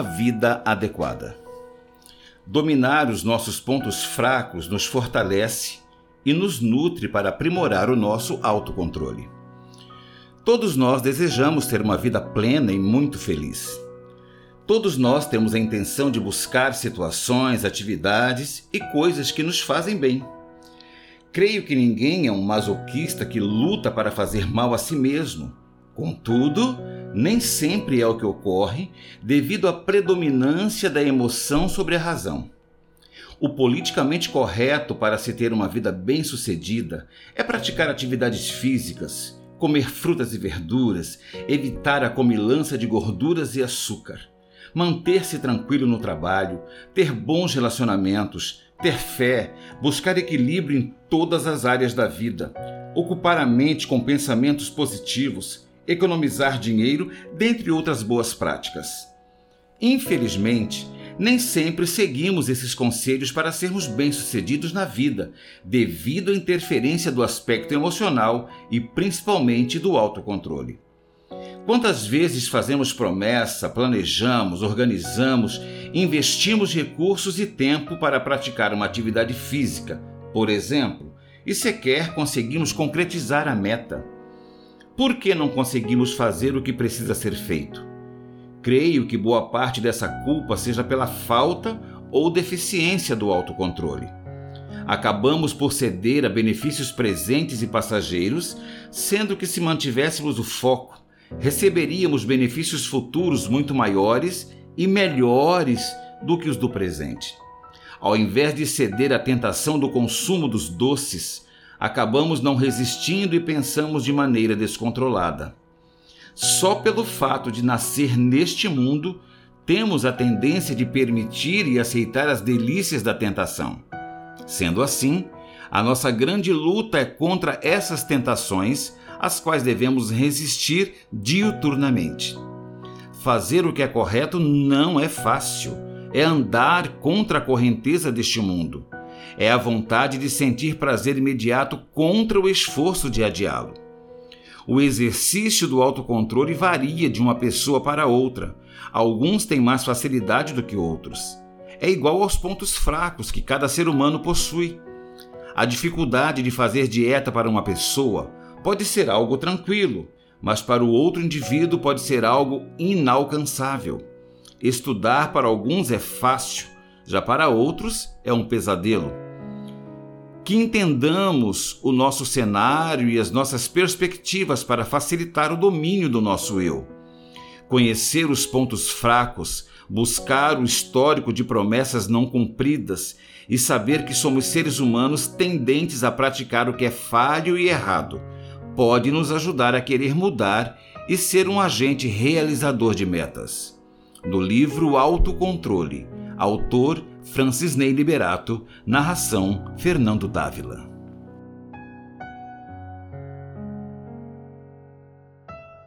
uma vida adequada. Dominar os nossos pontos fracos nos fortalece e nos nutre para aprimorar o nosso autocontrole. Todos nós desejamos ter uma vida plena e muito feliz. Todos nós temos a intenção de buscar situações, atividades e coisas que nos fazem bem. Creio que ninguém é um masoquista que luta para fazer mal a si mesmo. Contudo, nem sempre é o que ocorre devido à predominância da emoção sobre a razão. O politicamente correto para se ter uma vida bem-sucedida é praticar atividades físicas, comer frutas e verduras, evitar a comilança de gorduras e açúcar, manter-se tranquilo no trabalho, ter bons relacionamentos, ter fé, buscar equilíbrio em todas as áreas da vida, ocupar a mente com pensamentos positivos, economizar dinheiro, dentre outras boas práticas. Infelizmente, nem sempre seguimos esses conselhos para sermos bem-sucedidos na vida, devido à interferência do aspecto emocional e principalmente do autocontrole. Quantas vezes fazemos promessa, planejamos, organizamos, investimos recursos e tempo para praticar uma atividade física, por exemplo, e sequer conseguimos concretizar a meta? Por que não conseguimos fazer o que precisa ser feito? Creio que boa parte dessa culpa seja pela falta ou deficiência do autocontrole. Acabamos por ceder a benefícios presentes e passageiros, sendo que se mantivéssemos o foco, receberíamos benefícios futuros muito maiores e melhores do que os do presente. Ao invés de ceder à tentação do consumo dos doces, acabamos não resistindo e pensamos de maneira descontrolada. Só pelo fato de nascer neste mundo, temos a tendência de permitir e aceitar as delícias da tentação. Sendo assim, a nossa grande luta é contra essas tentações, às quais devemos resistir diuturnamente. Fazer o que é correto não é fácil, é andar contra a correnteza deste mundo é a vontade de sentir prazer imediato contra o esforço de adiá-lo. O exercício do autocontrole varia de uma pessoa para outra. Alguns têm mais facilidade do que outros. É igual aos pontos fracos que cada ser humano possui. A dificuldade de fazer dieta para uma pessoa pode ser algo tranquilo, mas para o outro indivíduo pode ser algo inalcançável. Estudar para alguns é fácil, já para outros é um pesadelo. Que entendamos o nosso cenário e as nossas perspectivas para facilitar o domínio do nosso eu. Conhecer os pontos fracos, buscar o histórico de promessas não cumpridas e saber que somos seres humanos tendentes a praticar o que é falho e errado pode nos ajudar a querer mudar e ser um agente realizador de metas. No livro Autocontrole, autor Francis Ney Liberato, narração Fernando Dávila.